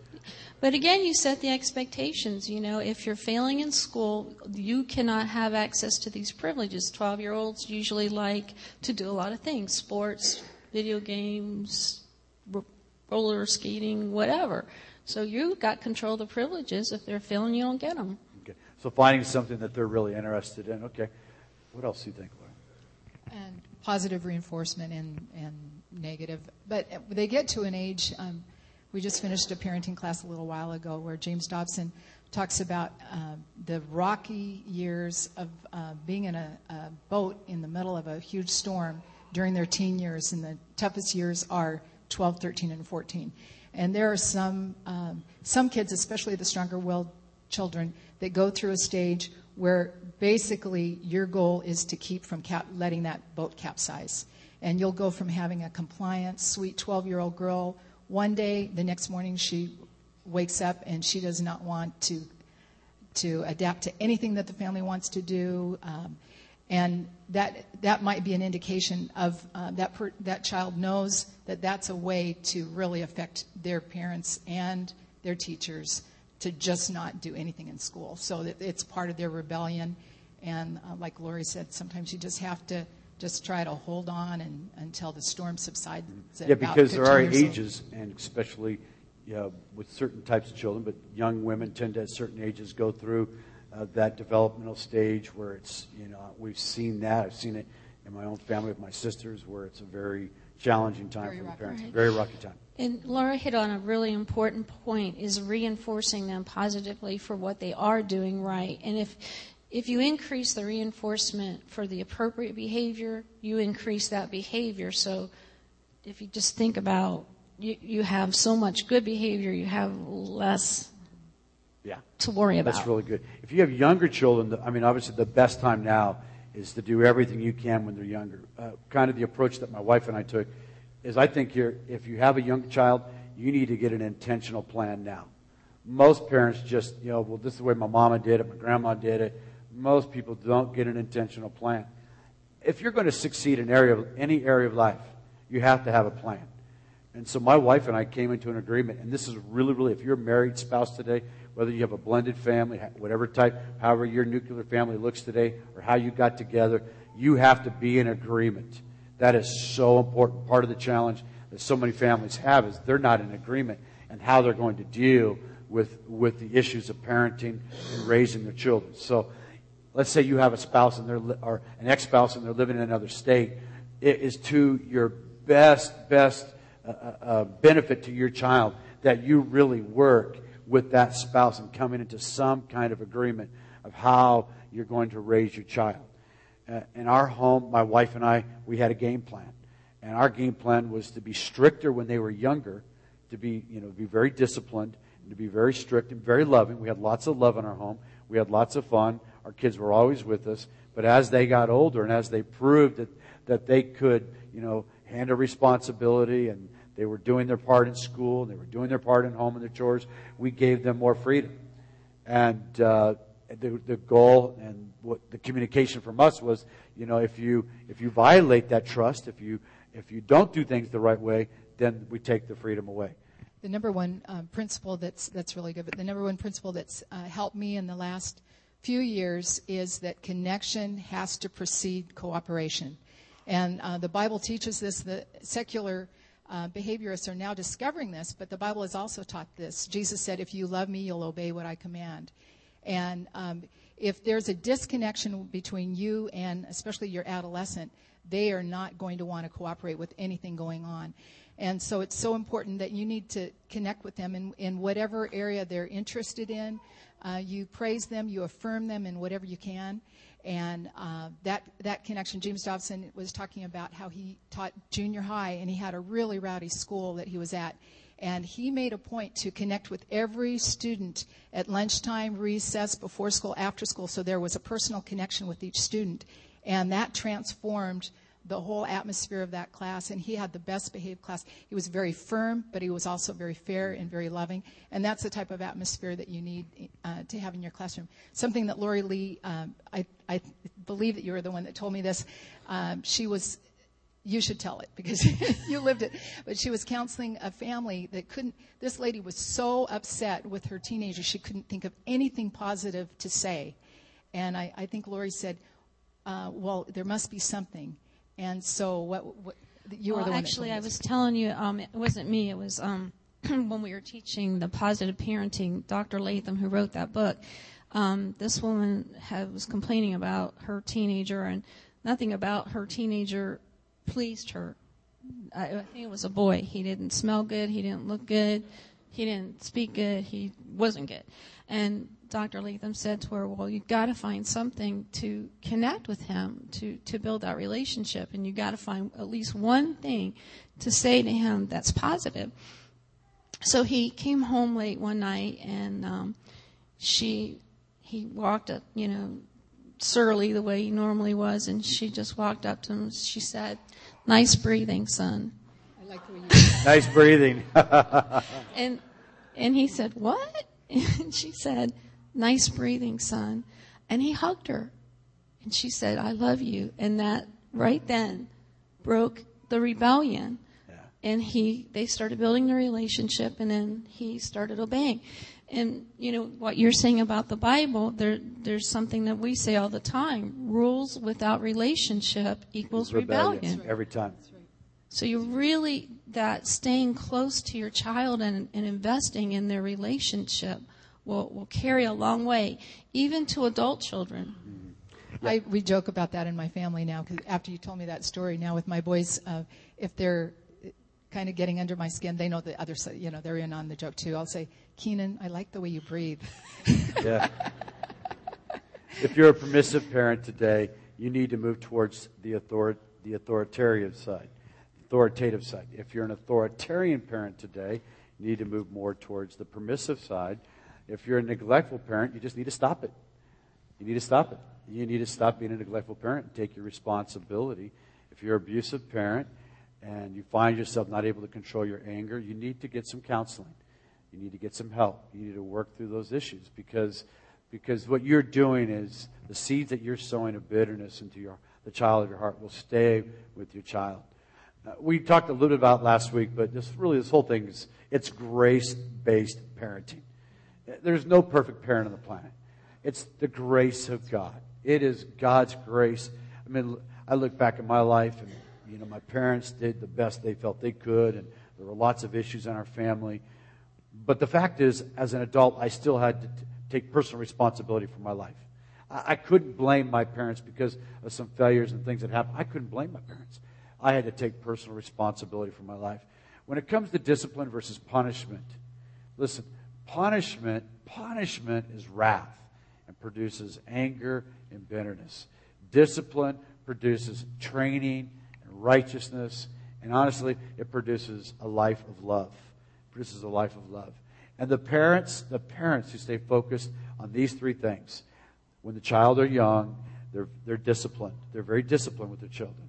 But again, you set the expectations. You know, if you're failing in school, you cannot have access to these privileges. 12 year olds usually like to do a lot of things sports, video games, roller skating, whatever. So you've got control of the privileges. If they're failing, you don't get them. Okay. So finding something that they're really interested in. Okay. What else do you think, Laura? and positive reinforcement and, and negative. But they get to an age, um, we just finished a parenting class a little while ago where James Dobson talks about uh, the rocky years of uh, being in a, a boat in the middle of a huge storm during their teen years, and the toughest years are 12, 13, and 14. And there are some, um, some kids, especially the stronger willed children, that go through a stage where basically your goal is to keep from cap- letting that boat capsize. And you'll go from having a compliant, sweet 12 year old girl one day, the next morning she wakes up and she does not want to to adapt to anything that the family wants to do. Um, and that that might be an indication of uh, that per, that child knows that that's a way to really affect their parents and their teachers to just not do anything in school. So it's part of their rebellion. And uh, like Lori said, sometimes you just have to just try to hold on and, until the storm subsides. at Yeah, about because there are years old. ages, and especially you know, with certain types of children, but young women tend to at certain ages go through uh, that developmental stage where it's, you know, we've seen that. I've seen it in my own family with my sisters where it's a very challenging time Very for the parents. Right. Very rocky time. And Laura hit on a really important point is reinforcing them positively for what they are doing right. And if if you increase the reinforcement for the appropriate behavior, you increase that behavior. So if you just think about you, you have so much good behavior, you have less Yeah. to worry about. That's really good. If you have younger children, the- I mean, obviously the best time now is to do everything you can when they're younger. Uh, kind of the approach that my wife and I took is I think you're, if you have a young child, you need to get an intentional plan now. Most parents just, you know, well, this is the way my mama did it, my grandma did it. Most people don't get an intentional plan. If you're going to succeed in area of, any area of life, you have to have a plan. And so my wife and I came into an agreement, and this is really, really, if you're a married spouse today, whether you have a blended family, whatever type, however your nuclear family looks today, or how you got together, you have to be in agreement. That is so important. Part of the challenge that so many families have is they're not in agreement and how they're going to deal with, with the issues of parenting and raising their children. So let's say you have a spouse and they're, or an ex-spouse and they're living in another state. It is to your best, best uh, uh, uh, benefit to your child that you really work with that spouse and coming into some kind of agreement of how you're going to raise your child. Uh, in our home, my wife and I, we had a game plan. And our game plan was to be stricter when they were younger, to be, you know, be very disciplined, and to be very strict and very loving. We had lots of love in our home. We had lots of fun. Our kids were always with us. But as they got older and as they proved that, that they could, you know, handle responsibility and they were doing their part in school, and they were doing their part in home and their chores. We gave them more freedom. And uh, the, the goal and what the communication from us was, you know, if you if you violate that trust, if you if you don't do things the right way, then we take the freedom away. The number one um, principle that's that's really good, but the number one principle that's uh, helped me in the last few years is that connection has to precede cooperation, and uh, the Bible teaches this. The secular uh, behaviorists are now discovering this, but the Bible has also taught this. Jesus said, If you love me, you'll obey what I command. And um, if there's a disconnection between you and especially your adolescent, they are not going to want to cooperate with anything going on. And so it's so important that you need to connect with them in, in whatever area they're interested in. Uh, you praise them, you affirm them in whatever you can. And uh, that that connection, James Dobson was talking about how he taught junior high, and he had a really rowdy school that he was at. And he made a point to connect with every student at lunchtime, recess, before school, after school, so there was a personal connection with each student. And that transformed the whole atmosphere of that class, and he had the best behaved class. He was very firm, but he was also very fair and very loving, and that's the type of atmosphere that you need uh, to have in your classroom. Something that Lori Lee, um, I, I, believe that you were the one that told me this. Um, she was, you should tell it because you lived it, but she was counseling a family that couldn't. This lady was so upset with her teenager, she couldn't think of anything positive to say, and I, I think Lori said. Uh, well, there must be something. And so, what, what you well, were the one actually, I was telling you, um, it wasn't me. It was um, when we were teaching the positive parenting. Dr. Latham, who wrote that book, um, this woman had, was complaining about her teenager, and nothing about her teenager pleased her. I, I think it was a boy. He didn't smell good. He didn't look good. He didn't speak good. He wasn't good. And Dr. Latham said to her, well, you've got to find something to connect with him, to, to build that relationship, and you've got to find at least one thing to say to him that's positive. So he came home late one night, and um, she, he walked up, you know, surly the way he normally was, and she just walked up to him. She said, "Nice breathing, son." I like the way you. nice breathing. and and he said, "What?" And she said, Nice breathing, son. And he hugged her. And she said, I love you. And that right then broke the rebellion. Yeah. And he, they started building the relationship and then he started obeying. And, you know, what you're saying about the Bible, there, there's something that we say all the time. Rules without relationship equals rebellion. rebellion. Every time. So you really, that staying close to your child and, and investing in their relationship will, will carry a long way, even to adult children. I, we joke about that in my family now because after you told me that story, now with my boys, uh, if they're kind of getting under my skin, they know the other side, you know, they're in on the joke too. I'll say, Keenan, I like the way you breathe. yeah. If you're a permissive parent today, you need to move towards the, author- the authoritative side, authoritative side. If you're an authoritarian parent today, you need to move more towards the permissive side if you're a neglectful parent, you just need to stop it. You need to stop it. You need to stop being a neglectful parent and take your responsibility. If you're an abusive parent and you find yourself not able to control your anger, you need to get some counseling. You need to get some help. You need to work through those issues because, because what you're doing is the seeds that you're sowing of bitterness into your, the child of your heart will stay with your child. Uh, we talked a little bit about last week, but this really, this whole thing is, it's grace-based parenting. There's no perfect parent on the planet. It's the grace of God. It is God's grace. I mean, I look back at my life and, you know, my parents did the best they felt they could and there were lots of issues in our family. But the fact is, as an adult, I still had to t- take personal responsibility for my life. I-, I couldn't blame my parents because of some failures and things that happened. I couldn't blame my parents. I had to take personal responsibility for my life. When it comes to discipline versus punishment, listen, punishment, punishment is wrath and produces anger and bitterness. Discipline produces training and righteousness and honestly, it produces a life of love. It produces a life of love. And the parents, the parents who stay focused on these three things, when the child are young, they're, they're disciplined. They're very disciplined with their children.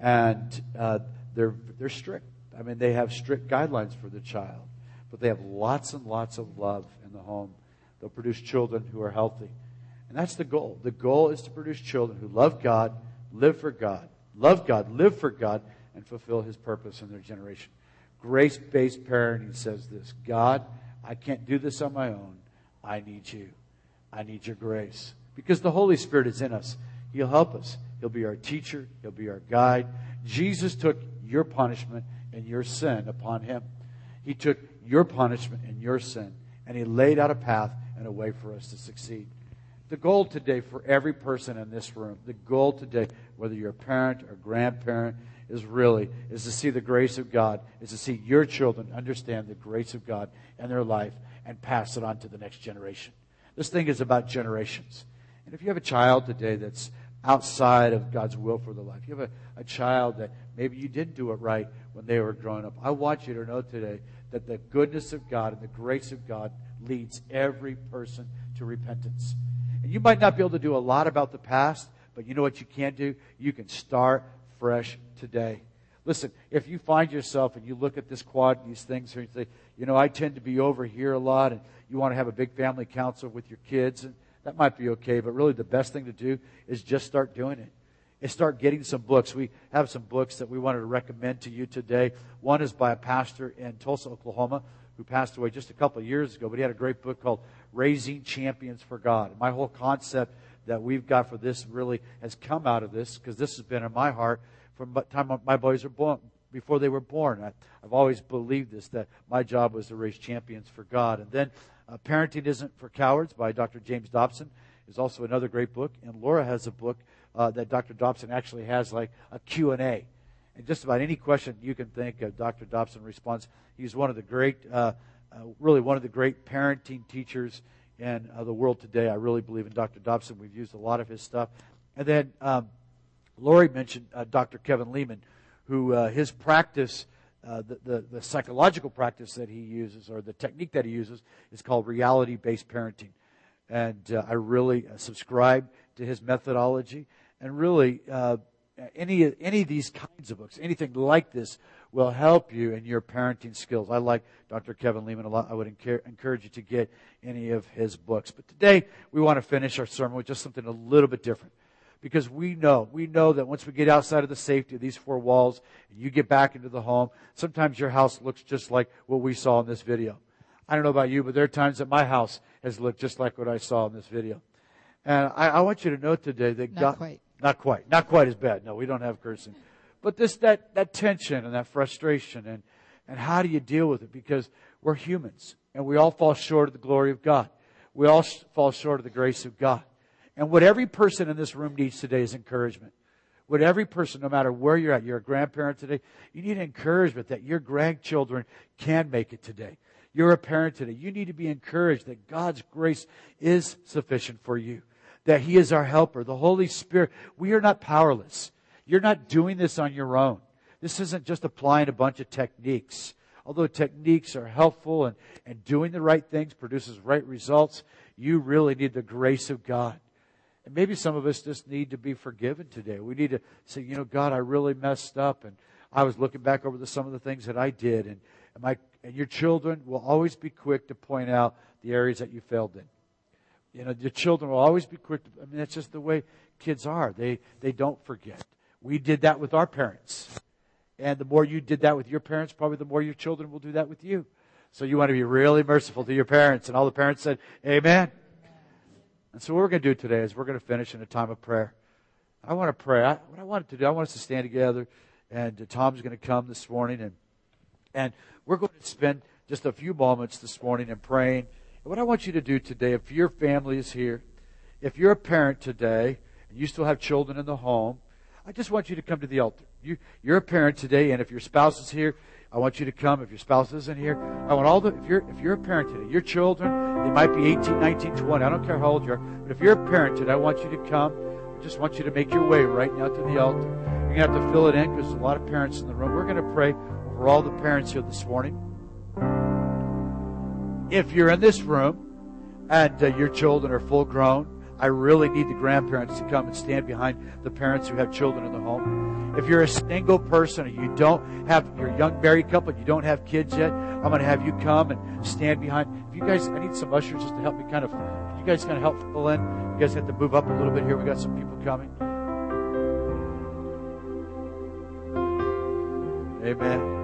And uh, they're, they're strict. I mean, they have strict guidelines for the child. But they have lots and lots of love in the home. They'll produce children who are healthy. And that's the goal. The goal is to produce children who love God, live for God, love God, live for God, and fulfill his purpose in their generation. Grace based parenting says this God, I can't do this on my own. I need you. I need your grace. Because the Holy Spirit is in us. He'll help us. He'll be our teacher. He'll be our guide. Jesus took your punishment and your sin upon him. He took your punishment and your sin, and he laid out a path and a way for us to succeed. The goal today for every person in this room, the goal today, whether you're a parent or grandparent, is really is to see the grace of God, is to see your children understand the grace of God in their life and pass it on to the next generation. This thing is about generations. And if you have a child today that's outside of God's will for their life, you have a, a child that maybe you didn't do it right when they were growing up, I want you to know today that the goodness of God and the grace of God leads every person to repentance. And you might not be able to do a lot about the past, but you know what you can do? You can start fresh today. Listen, if you find yourself and you look at this quad, and these things and say, you know, I tend to be over here a lot, and you want to have a big family council with your kids, and that might be okay, but really the best thing to do is just start doing it. And start getting some books. We have some books that we wanted to recommend to you today. One is by a pastor in Tulsa, Oklahoma, who passed away just a couple of years ago, but he had a great book called Raising Champions for God. My whole concept that we've got for this really has come out of this because this has been in my heart from the time my boys were born, before they were born. I, have always believed this, that my job was to raise champions for God. And then uh, Parenting Isn't for Cowards by Dr. James Dobson is also another great book. And Laura has a book uh, that Dr. Dobson actually has like a Q&A. And just about any question you can think of, Dr. Dobson responds. He's one of the great, uh, uh, really one of the great parenting teachers in uh, the world today. I really believe in Dr. Dobson. We've used a lot of his stuff. And then um, Lori mentioned uh, Dr. Kevin Leman, who his practice, uh, the, the, the, psychological practice that he uses, or the technique that he uses, is called reality based parenting. And uh, I really subscribe to his methodology. And really, uh, any, any of these kinds of books, anything like this, will help you in your parenting skills. I like Dr. Kevin Leman a lot. I would encourage you to get any of his books. But today, we want to finish our sermon with just something a little bit different because we know, we know that once we get outside of the safety of these four walls and you get back into the home, sometimes your house looks just like what we saw in this video. I don't know about you, but there are times that my house has looked just like what I saw in this video. And I, I want you to know today that not God, quite. Not quite, not quite as bad. No, we don't have cursing, but this that that tension and that frustration and and how do you deal with it? Because we're humans and we all fall short of the glory of God. We all fall short of the grace of God. And what every person in this room needs today is encouragement. What every person, no matter where you're at, you're a grandparent today, you need encouragement that your grandchildren can make it today. You're a parent today. You need to be encouraged that God's grace is sufficient for you, that He is our helper, the Holy Spirit. We are not powerless. You're not doing this on your own. This isn't just applying a bunch of techniques. Although techniques are helpful and, and doing the right things produces right results, you really need the grace of God. And maybe some of us just need to be forgiven today. We need to say, you know, God, I really messed up, and I was looking back over the, some of the things that I did, and, and my and your children will always be quick to point out the areas that you failed in. You know, your children will always be quick. To, I mean, that's just the way kids are. They they don't forget. We did that with our parents. And the more you did that with your parents, probably the more your children will do that with you. So you want to be really merciful to your parents. And all the parents said, Amen. And so what we're going to do today is we're going to finish in a time of prayer. I want to pray. I, what I wanted to do, I want us to stand together, and uh, Tom's going to come this morning, and and we're going to spend just a few moments this morning in praying. What I want you to do today, if your family is here, if you're a parent today, and you still have children in the home, I just want you to come to the altar. You, you're a parent today, and if your spouse is here, I want you to come. If your spouse isn't here, I want all the, if you're, if you're a parent today, your children, they might be 18, 19, 20, I don't care how old you are, but if you're a parent today, I want you to come. I just want you to make your way right now to the altar. You're going to have to fill it in because there's a lot of parents in the room. We're going to pray over all the parents here this morning. If you're in this room and uh, your children are full grown, I really need the grandparents to come and stand behind the parents who have children in the home. If you're a single person or you don't have, you're young married couple, you don't have kids yet, I'm going to have you come and stand behind. If you guys, I need some ushers just to help me kind of, you guys kind of help fill in. You guys have to move up a little bit here. We got some people coming. Amen.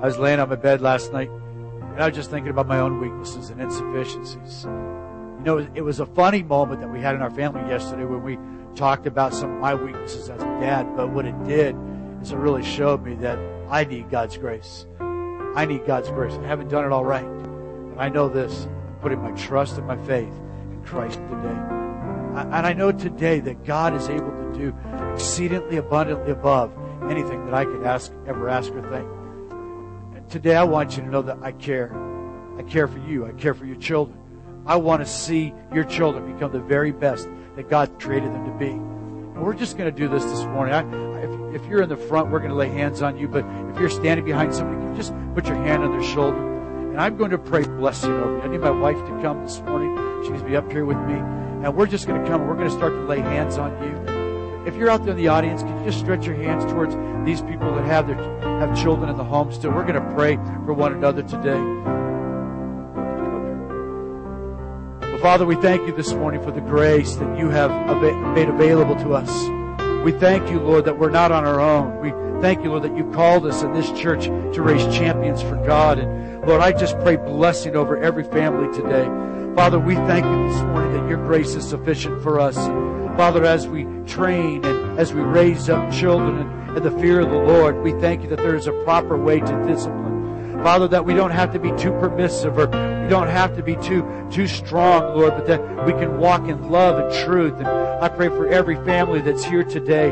I was laying on my bed last night and I was just thinking about my own weaknesses and insufficiencies. You know, it was a funny moment that we had in our family yesterday when we talked about some of my weaknesses as a dad, but what it did is it really showed me that I need God's grace. I need God's grace. I haven't done it all right, but I know this. I'm putting my trust and my faith in Christ today. And I know today that God is able to do exceedingly abundantly above anything that I could ask, ever ask or think. Today, I want you to know that I care. I care for you. I care for your children. I want to see your children become the very best that God created them to be. And we're just going to do this this morning. I, if, if, you're in the front, we're going to lay hands on you. But if you're standing behind somebody, you just put your hand on their shoulder. And I'm going to pray blessing over you. I need my wife to come this morning. She's going to be up here with me. And we're just going to come we're going to start to lay hands on you. If you're out there in the audience, can you just stretch your hands towards these people that have their have children in the home still? We're going to pray for one another today. Well, Father, we thank you this morning for the grace that you have made available to us. We thank you, Lord, that we're not on our own. We thank you, Lord, that you called us in this church to raise champions for God. And Lord, I just pray blessing over every family today. Father, we thank you this morning that your grace is sufficient for us. Father, as we train and as we raise up children in, in the fear of the Lord, we thank you that there is a proper way to discipline. Father, that we don't have to be too permissive or we don't have to be too too strong, Lord, but that we can walk in love and truth. And I pray for every family that's here today.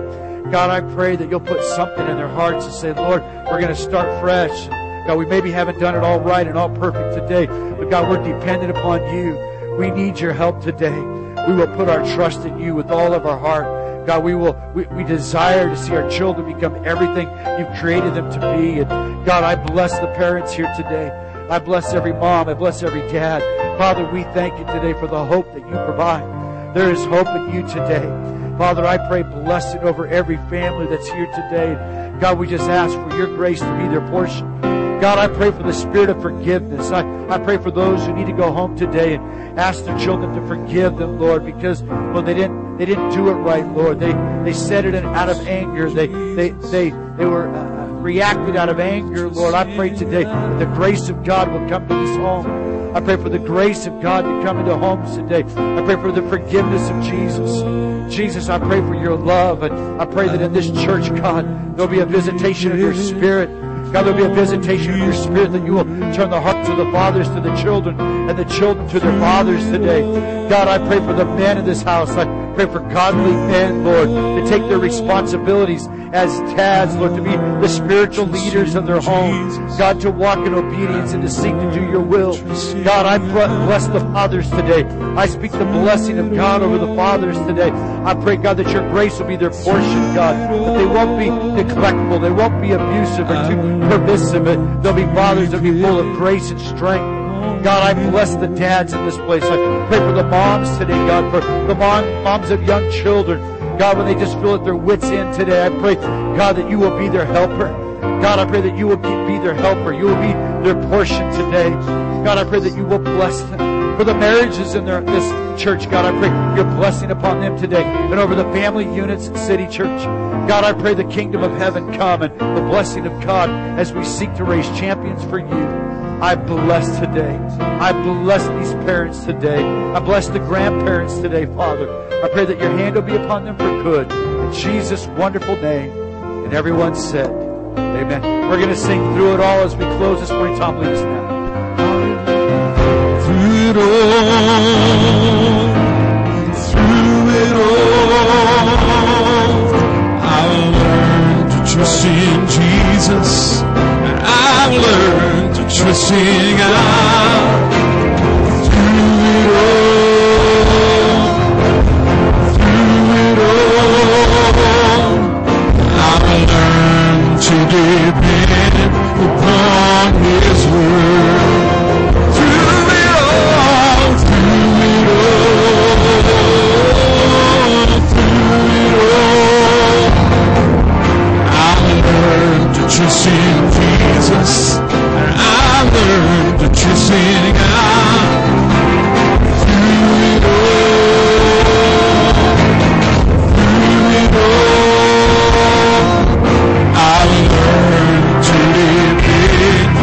God, I pray that you'll put something in their hearts and say, Lord, we're going to start fresh. God, we maybe haven't done it all right and all perfect today, but God, we're dependent upon you. We need your help today. We will put our trust in you with all of our heart. God, we will we, we desire to see our children become everything you've created them to be. And God, I bless the parents here today. I bless every mom. I bless every dad. Father, we thank you today for the hope that you provide. There is hope in you today. Father, I pray blessing over every family that's here today. God, we just ask for your grace to be their portion. God, I pray for the spirit of forgiveness. I, I pray for those who need to go home today and ask their children to forgive them, Lord, because well they didn't they didn't do it right, Lord. They they said it out of anger. They they they they were uh, reacted out of anger, Lord. I pray today that the grace of God will come to this home. I pray for the grace of God to come into homes today. I pray for the forgiveness of Jesus. Jesus, I pray for your love, and I pray that in this church, God, there'll be a visitation of your spirit. God, there'll be a visitation of your spirit that you will turn the hearts of the fathers to the children and the children to their fathers today. God, I pray for the men in this house. I pray for godly men, Lord, to take their responsibilities as dads, Lord, to be the spiritual leaders of their homes. God, to walk in obedience and to seek to do your will. God, I bless the fathers today. I speak the blessing of God over the fathers today. I pray, God, that your grace will be their portion, God. That they won't be neglectful. They won't be abusive or too permissive. They'll be fathers that'll be full of grace and strength. God, I bless the dads in this place. I pray for the moms today, God, for the mom, moms of young children. God, when they just feel at their wits' end today, I pray, God, that you will be their helper. God, I pray that you will be, their helper. You will be their portion today. God, I pray that you will bless them. For the marriages in their, this church, God, I pray your blessing upon them today and over the family units at City Church. God, I pray the kingdom of heaven come and the blessing of God as we seek to raise champions for you. I bless today. I bless these parents today. I bless the grandparents today, Father. I pray that your hand will be upon them for good. In Jesus' wonderful name. And everyone said, Amen. We're going to sing through it all as we close this morning. Tom, lead us now. Through it all. Through it all. I've learned to trust in Jesus. I've learned church will sing out. Through it all, through it all, I've learned to depend upon His word. Through it all, through it all, through it all, I've learned to Jesus. I've learned that you're sitting out.